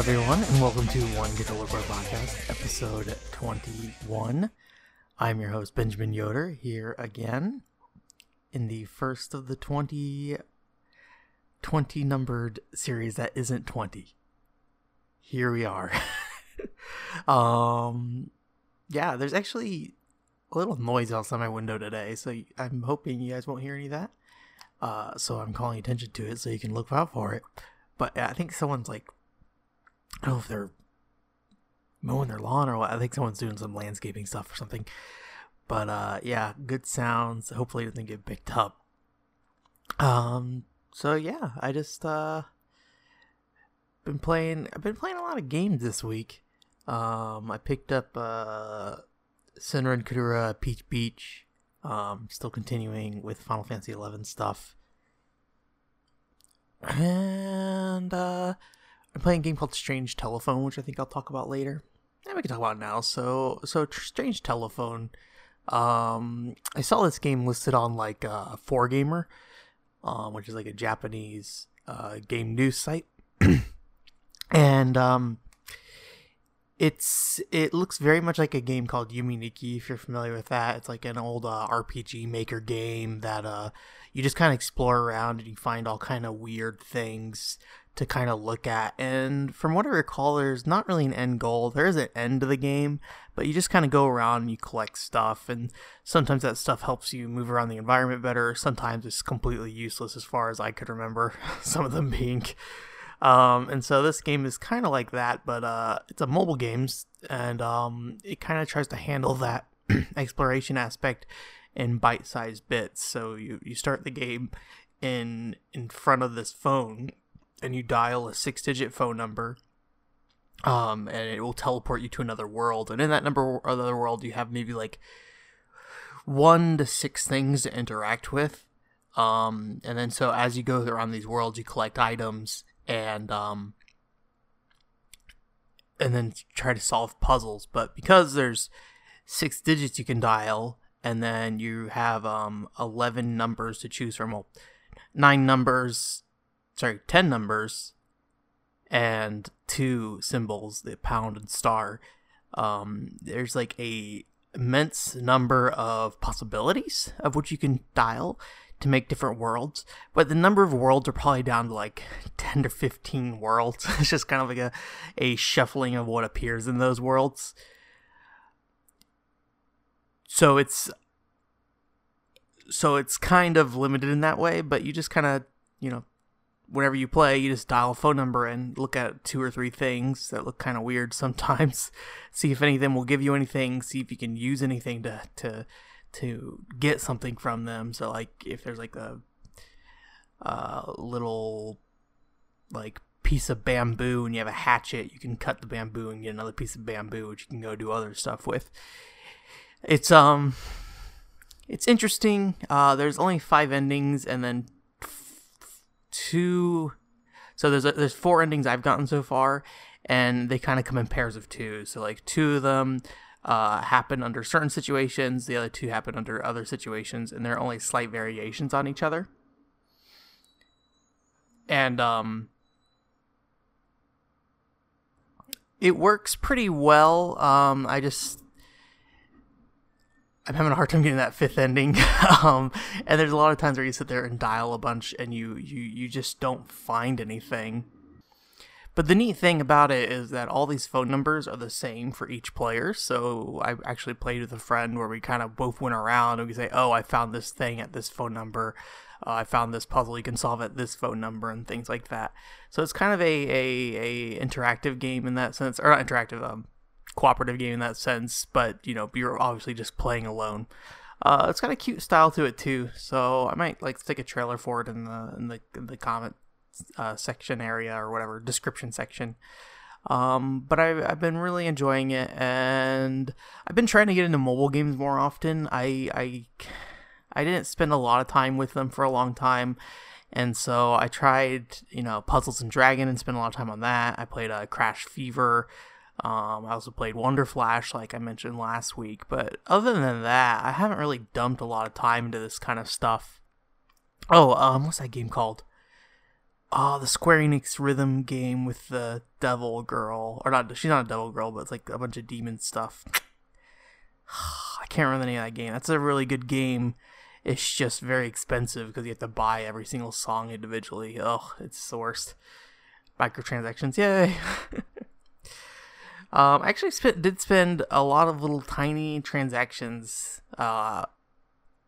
Everyone, and welcome to One Guitar Pro Podcast, episode 21. I'm your host, Benjamin Yoder, here again in the first of the 20, 20 numbered series that isn't 20. Here we are. um, yeah, there's actually a little noise outside my window today, so I'm hoping you guys won't hear any of that. Uh, so I'm calling attention to it so you can look out for it. But I think someone's like, I don't know if they're mowing their lawn or what. I think someone's doing some landscaping stuff or something. But uh, yeah, good sounds. Hopefully, it doesn't get picked up. Um. So yeah, I just uh been playing. I've been playing a lot of games this week. Um, I picked up uh Senran Kagura Peach Beach. Um, still continuing with Final Fantasy XI stuff. And uh, I'm playing a game called Strange Telephone, which I think I'll talk about later. Yeah, we can talk about now. So, so Strange Telephone. Um, I saw this game listed on like uh, 4Gamer, um, which is like a Japanese uh, game news site, and um, it's it looks very much like a game called Yume Nikki if you're familiar with that. It's like an old uh, RPG maker game that uh you just kind of explore around and you find all kind of weird things to kind of look at. And from what I recall, there's not really an end goal. There is an end to the game, but you just kind of go around and you collect stuff. And sometimes that stuff helps you move around the environment better. Sometimes it's completely useless, as far as I could remember. Some of them being um, and so this game is kind of like that, but uh, it's a mobile game, and um, it kind of tries to handle that exploration aspect in bite-sized bits. So you, you start the game in in front of this phone, and you dial a six-digit phone number, um, and it will teleport you to another world. And in that number other world, you have maybe like one to six things to interact with. Um, and then so as you go around these worlds, you collect items and um and then try to solve puzzles but because there's six digits you can dial and then you have um 11 numbers to choose from well nine numbers sorry 10 numbers and two symbols the pound and star um there's like a immense number of possibilities of which you can dial to make different worlds, but the number of worlds are probably down to like 10 to 15 worlds. it's just kind of like a, a shuffling of what appears in those worlds. So it's so it's kind of limited in that way, but you just kind of, you know, whenever you play, you just dial a phone number and look at two or three things that look kind of weird sometimes. see if any of them will give you anything, see if you can use anything to to to get something from them. So like if there's like a uh, little like piece of bamboo and you have a hatchet, you can cut the bamboo and get another piece of bamboo which you can go do other stuff with. It's um it's interesting. Uh there's only 5 endings and then two so there's a, there's four endings I've gotten so far and they kind of come in pairs of two. So like two of them uh, happen under certain situations, the other two happen under other situations, and there are only slight variations on each other. And um, it works pretty well. Um, I just I'm having a hard time getting that fifth ending. um, and there's a lot of times where you sit there and dial a bunch, and you you you just don't find anything. But the neat thing about it is that all these phone numbers are the same for each player. So I actually played with a friend where we kind of both went around and we say, "Oh, I found this thing at this phone number. Uh, I found this puzzle you can solve at this phone number and things like that." So it's kind of a a, a interactive game in that sense, or not interactive, um, cooperative game in that sense. But you know, you're obviously just playing alone. Uh, it's got a cute style to it too, so I might like stick a trailer for it in the in the in the comment uh, section area or whatever description section. Um, but I've, I've been really enjoying it, and I've been trying to get into mobile games more often. I I I didn't spend a lot of time with them for a long time, and so I tried you know Puzzles and Dragon and spent a lot of time on that. I played uh, Crash Fever. Um, I also played Wonder Flash, like I mentioned last week. But other than that, I haven't really dumped a lot of time into this kind of stuff. Oh, um, what's that game called? oh, the Square Enix rhythm game with the devil girl, or not? She's not a devil girl, but it's like a bunch of demon stuff. I can't remember the name of that game. That's a really good game. It's just very expensive because you have to buy every single song individually. Oh, it's the worst. Microtransactions, yay! um, I actually spent, did spend a lot of little tiny transactions uh,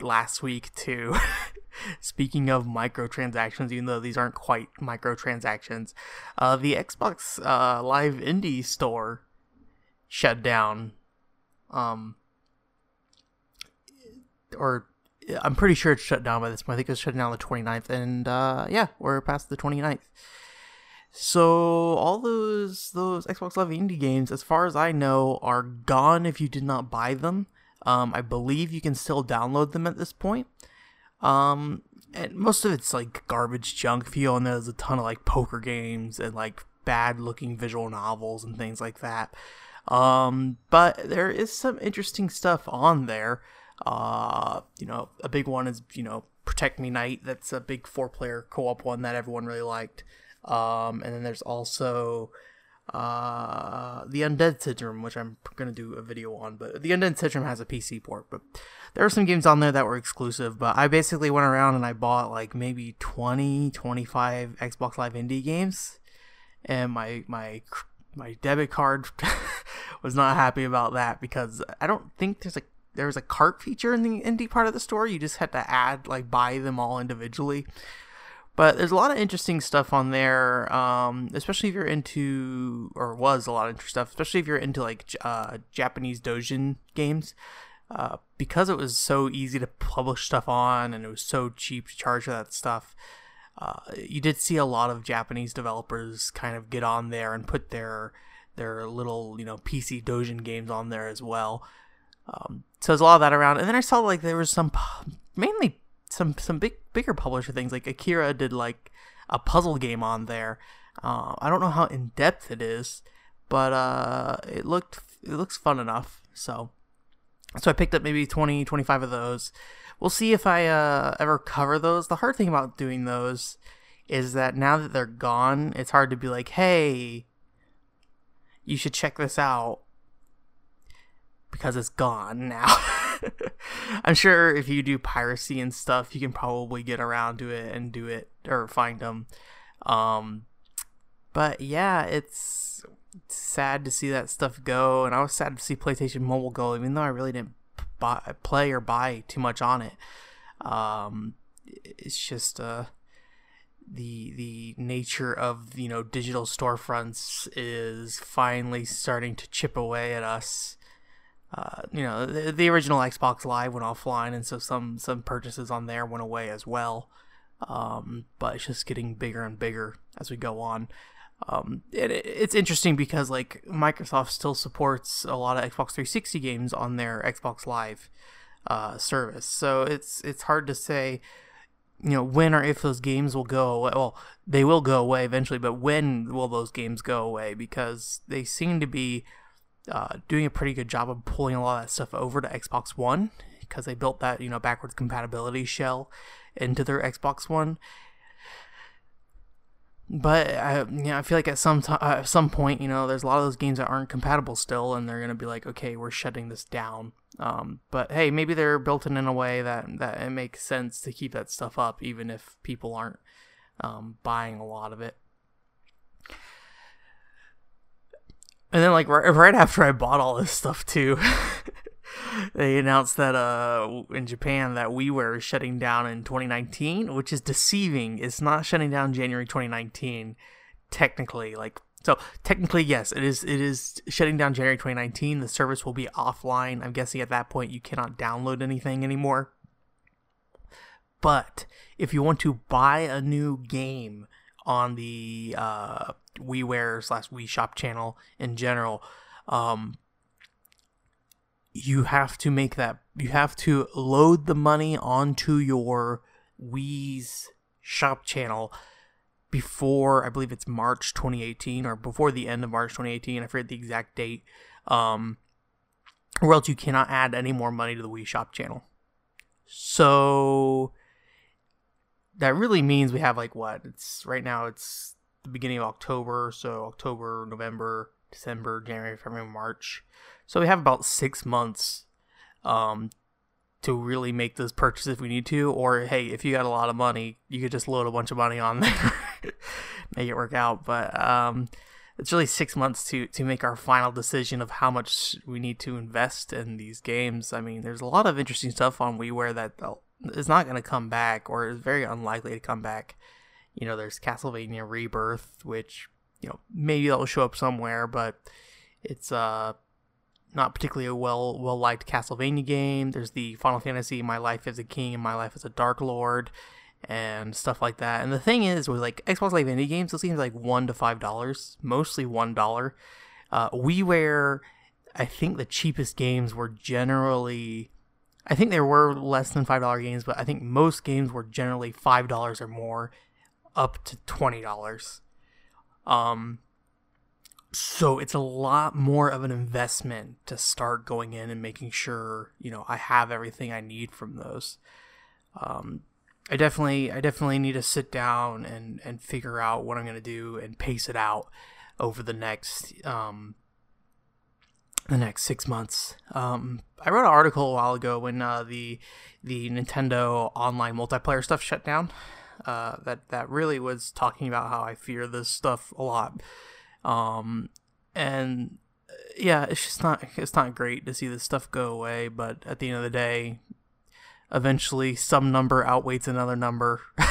last week too. Speaking of microtransactions, even though these aren't quite microtransactions, uh, the Xbox uh, Live Indie store shut down. Um, or I'm pretty sure it's shut down by this point. I think it was shut down on the 29th, and uh, yeah, we're past the 29th. So all those those Xbox Live Indie games, as far as I know, are gone if you did not buy them. Um, I believe you can still download them at this point. Um, and most of it's like garbage junk. If you own there's a ton of like poker games and like bad looking visual novels and things like that. Um, but there is some interesting stuff on there. Uh, you know, a big one is you know Protect Me Knight. That's a big four player co op one that everyone really liked. Um, and then there's also uh, the Undead Syndrome, which I'm gonna do a video on. But the Undead Syndrome has a PC port, but there are some games on there that were exclusive. But I basically went around and I bought like maybe 20, 25 Xbox Live Indie games, and my my my debit card was not happy about that because I don't think there's a there was a cart feature in the indie part of the store. You just had to add like buy them all individually. But there's a lot of interesting stuff on there, um, especially if you're into, or was a lot of interesting stuff, especially if you're into like uh, Japanese Dojin games. Uh, because it was so easy to publish stuff on and it was so cheap to charge for that stuff, uh, you did see a lot of Japanese developers kind of get on there and put their their little you know PC Dojin games on there as well. Um, so there's a lot of that around, and then I saw like there was some mainly some some big bigger publisher things like Akira did like a puzzle game on there. Uh, I don't know how in depth it is, but uh, it looked it looks fun enough. So so I picked up maybe 20, 25 of those. We'll see if I uh, ever cover those. The hard thing about doing those is that now that they're gone, it's hard to be like, hey, you should check this out because it's gone now. I'm sure if you do piracy and stuff, you can probably get around to it and do it or find them. Um, but yeah, it's, sad to see that stuff go, and I was sad to see PlayStation Mobile go, even though I really didn't buy, play or buy too much on it. Um, it's just uh, the the nature of you know digital storefronts is finally starting to chip away at us uh, you know, the, the, original Xbox Live went offline, and so some some purchases on there went away as well. Um, but it's just getting bigger and bigger as we go on. Um, it, it's interesting because like Microsoft still supports a lot of Xbox 360 games on their Xbox Live uh, service, so it's it's hard to say, you know, when or if those games will go away. Well, they will go away eventually, but when will those games go away? Because they seem to be uh, doing a pretty good job of pulling a lot of that stuff over to Xbox One because they built that you know backwards compatibility shell into their Xbox One. But I, you know, I feel like at some t- uh, at some point, you know, there's a lot of those games that aren't compatible still, and they're gonna be like, okay, we're shutting this down. Um, but hey, maybe they're built in in a way that that it makes sense to keep that stuff up, even if people aren't um, buying a lot of it. And then like right, right after I bought all this stuff too, they announced that uh in Japan that WiiWare is shutting down in 2019, which is deceiving. It's not shutting down January 2019 technically. Like so technically yes, it is it is shutting down January 2019. The service will be offline. I'm guessing at that point you cannot download anything anymore. But if you want to buy a new game on the uh, WiiWare slash Wii Shop channel in general, um, you have to make that. You have to load the money onto your Wii's shop channel before I believe it's March 2018 or before the end of March 2018. I forget the exact date. Um, or else you cannot add any more money to the Wii Shop channel. So that really means we have like what? It's right now it's the beginning of October, so October, November, December, January, February, March. So we have about six months um, to really make this purchase if we need to. Or hey, if you got a lot of money, you could just load a bunch of money on there, make it work out. But um, it's really six months to to make our final decision of how much we need to invest in these games. I mean, there's a lot of interesting stuff on WiiWare that is not going to come back, or is very unlikely to come back. You know, there's Castlevania Rebirth, which you know maybe that will show up somewhere, but it's uh not particularly a well well liked Castlevania game. There's the Final Fantasy My Life as a King and My Life as a Dark Lord and stuff like that. And the thing is, with like Xbox Live indie games, those games are like one to five dollars, mostly one dollar. Uh, WiiWare, I think the cheapest games were generally, I think there were less than five dollar games, but I think most games were generally five dollars or more, up to twenty dollars. Um, so it's a lot more of an investment to start going in and making sure you know I have everything I need from those. Um, I definitely I definitely need to sit down and and figure out what I'm gonna do and pace it out over the next um the next six months. Um, I wrote an article a while ago when uh, the the Nintendo online multiplayer stuff shut down. Uh, that that really was talking about how I fear this stuff a lot. Um, and yeah, it's just not it's not great to see this stuff go away. But at the end of the day, eventually some number outweighs another number.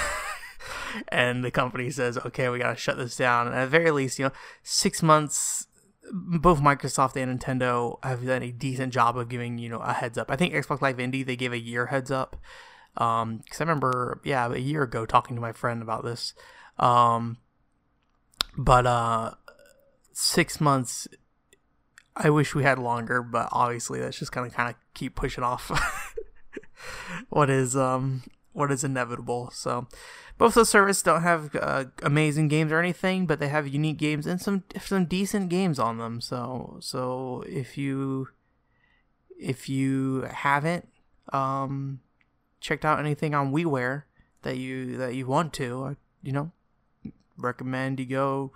and the company says, okay, we got to shut this down. And at the very least, you know, six months, both Microsoft and Nintendo have done a decent job of giving, you know, a heads up. I think Xbox Live Indie, they gave a year heads up. Um, cause I remember, yeah, a year ago talking to my friend about this. Um, but, uh, six months, I wish we had longer, but obviously that's just gonna kind of keep pushing off what is um what is inevitable. So both those services don't have uh, amazing games or anything, but they have unique games and some some decent games on them. So so if you if you haven't um checked out anything on WiiWare that you that you want to, I, you know, recommend you go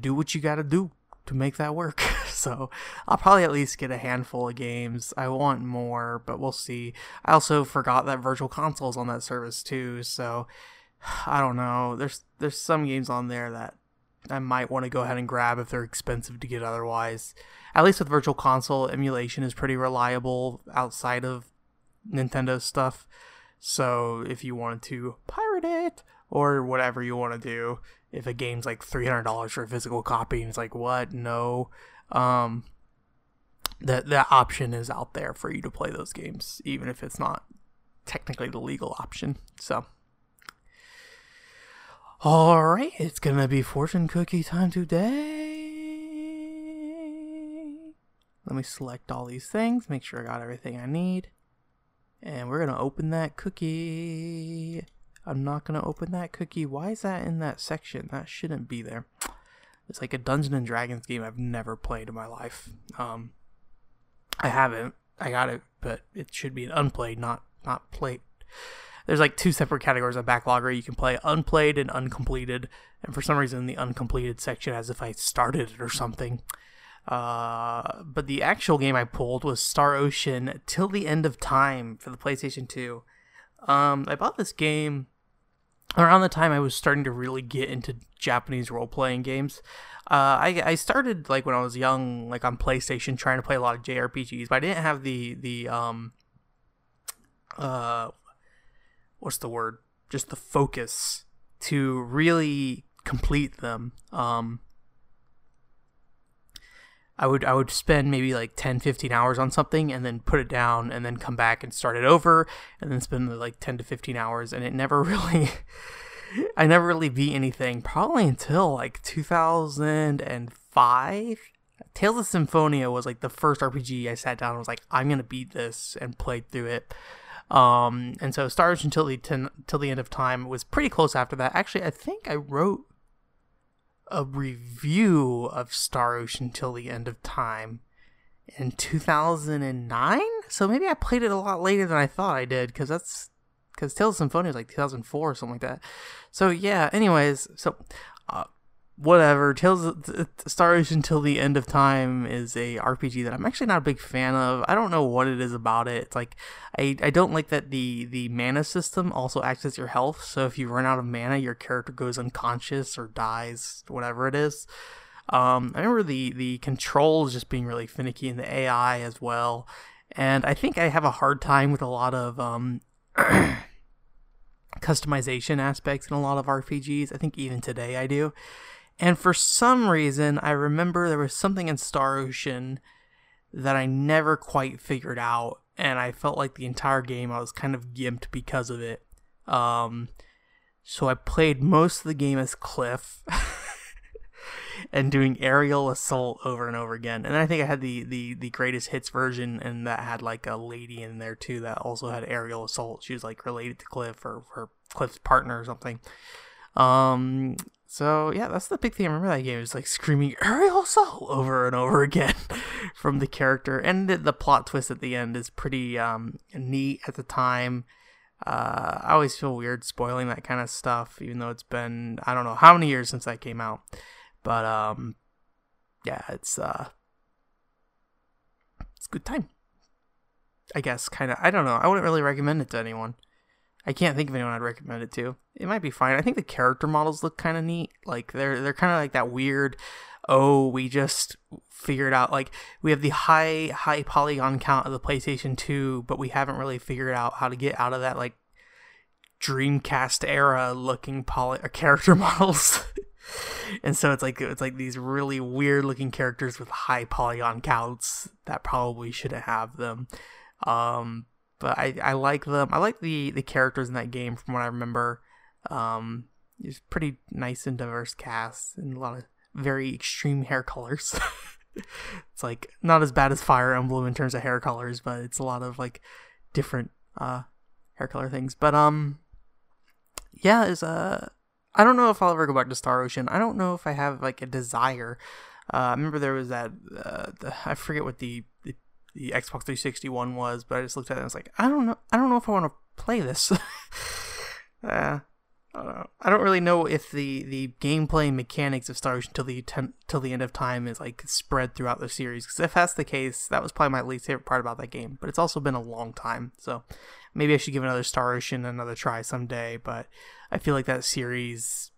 do what you got to do to make that work. so I'll probably at least get a handful of games. I want more, but we'll see. I also forgot that Virtual Console is on that service too, so I don't know. There's there's some games on there that I might want to go ahead and grab if they're expensive to get otherwise. At least with Virtual Console, emulation is pretty reliable outside of Nintendo stuff. So if you wanted to pirate it or whatever you want to do, if a game's like three hundred dollars for a physical copy, and it's like what? No, um, that that option is out there for you to play those games, even if it's not technically the legal option. So. All right, it's gonna be fortune cookie time today. Let me select all these things, make sure I got everything I need. And we're gonna open that cookie. I'm not gonna open that cookie. Why is that in that section? That shouldn't be there. It's like a Dungeons and Dragons game I've never played in my life. Um, I haven't. I got it, but it should be an unplayed, not not played. There's like two separate categories of backlogger. You can play unplayed and uncompleted, and for some reason the uncompleted section as if I started it or something. Uh, but the actual game I pulled was Star Ocean Till the End of Time for the PlayStation 2. Um, I bought this game around the time I was starting to really get into Japanese role playing games. Uh, I, I started like when I was young, like on PlayStation, trying to play a lot of JRPGs, but I didn't have the the um uh what's the word? Just the focus to really complete them. Um, I would I would spend maybe like 10 15 hours on something and then put it down and then come back and start it over and then spend like 10 to 15 hours and it never really I never really beat anything probably until like 2005 Tales of Symphonia was like the first RPG I sat down and was like I'm going to beat this and played through it. Um and so Star Ocean until the ten, till the end of time was pretty close after that. Actually I think I wrote a review of Star Ocean till the end of time in 2009. So maybe I played it a lot later than I thought I did because that's because Tales of Symphonia is like 2004 or something like that. So yeah. Anyways, so uh, whatever. Tales Star Ocean Till the End of Time is a RPG that I'm actually not a big fan of. I don't know what it is about it. It's like I, I don't like that the the mana system also acts as your health. So if you run out of mana, your character goes unconscious or dies, whatever it is. Um, I remember the the controls just being really finicky and the AI as well. And I think I have a hard time with a lot of um, customization aspects in a lot of RPGs. I think even today I do. And for some reason, I remember there was something in Star Ocean that I never quite figured out, and I felt like the entire game I was kind of gimped because of it. Um, so I played most of the game as Cliff. and doing aerial assault over and over again. And I think I had the, the, the greatest hits version, and that had like a lady in there too that also had aerial assault. She was like related to Cliff or Cliff's partner or something. Um, so yeah, that's the big thing. I remember that game is like screaming aerial assault over and over again from the character, and the, the, plot twist at the end is pretty um, neat at the time. Uh, I always feel weird spoiling that kind of stuff, even though it's been I don't know how many years since that came out. But um, yeah, it's uh, it's a good time. I guess kind of. I don't know. I wouldn't really recommend it to anyone. I can't think of anyone I'd recommend it to. It might be fine. I think the character models look kind of neat. Like they're they're kind of like that weird. Oh, we just figured out like we have the high high polygon count of the PlayStation 2, but we haven't really figured out how to get out of that like Dreamcast era looking poly or character models. and so it's like it's like these really weird looking characters with high polygon counts that probably shouldn't have them. Um, but I, I like them. I like the the characters in that game from what I remember. Um, it's pretty nice and diverse cast and a lot of very extreme hair colors. it's like not as bad as Fire Emblem in terms of hair colors, but it's a lot of like different uh hair color things. But um, yeah, is uh, I don't know if I'll ever go back to Star Ocean. I don't know if I have like a desire. Uh, I remember there was that uh, the, I forget what the, the Xbox 360 one was, but I just looked at it and was like, I don't know, I don't know if I want to play this. uh, I don't know. I don't really know if the, the gameplay mechanics of Star Ocean till the ten, till the end of time is like spread throughout the series. Because if that's the case, that was probably my least favorite part about that game. But it's also been a long time, so maybe I should give another Star Ocean another try someday. But I feel like that series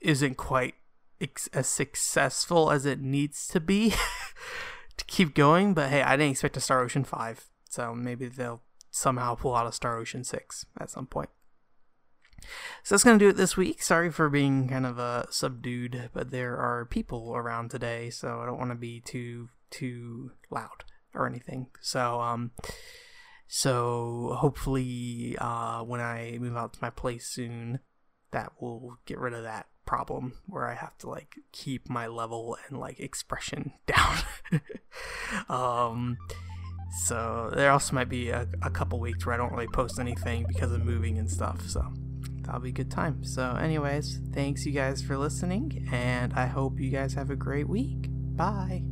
isn't quite as successful as it needs to be. keep going, but hey, I didn't expect a Star Ocean 5, so maybe they'll somehow pull out a Star Ocean 6 at some point. So that's going to do it this week. Sorry for being kind of uh, subdued, but there are people around today, so I don't want to be too too loud or anything. So um so hopefully uh when I move out to my place soon, that will get rid of that problem where I have to like keep my level and like expression down. um, so there also might be a, a couple weeks where I don't really post anything because of moving and stuff. So that'll be a good time. So, anyways, thanks you guys for listening, and I hope you guys have a great week. Bye.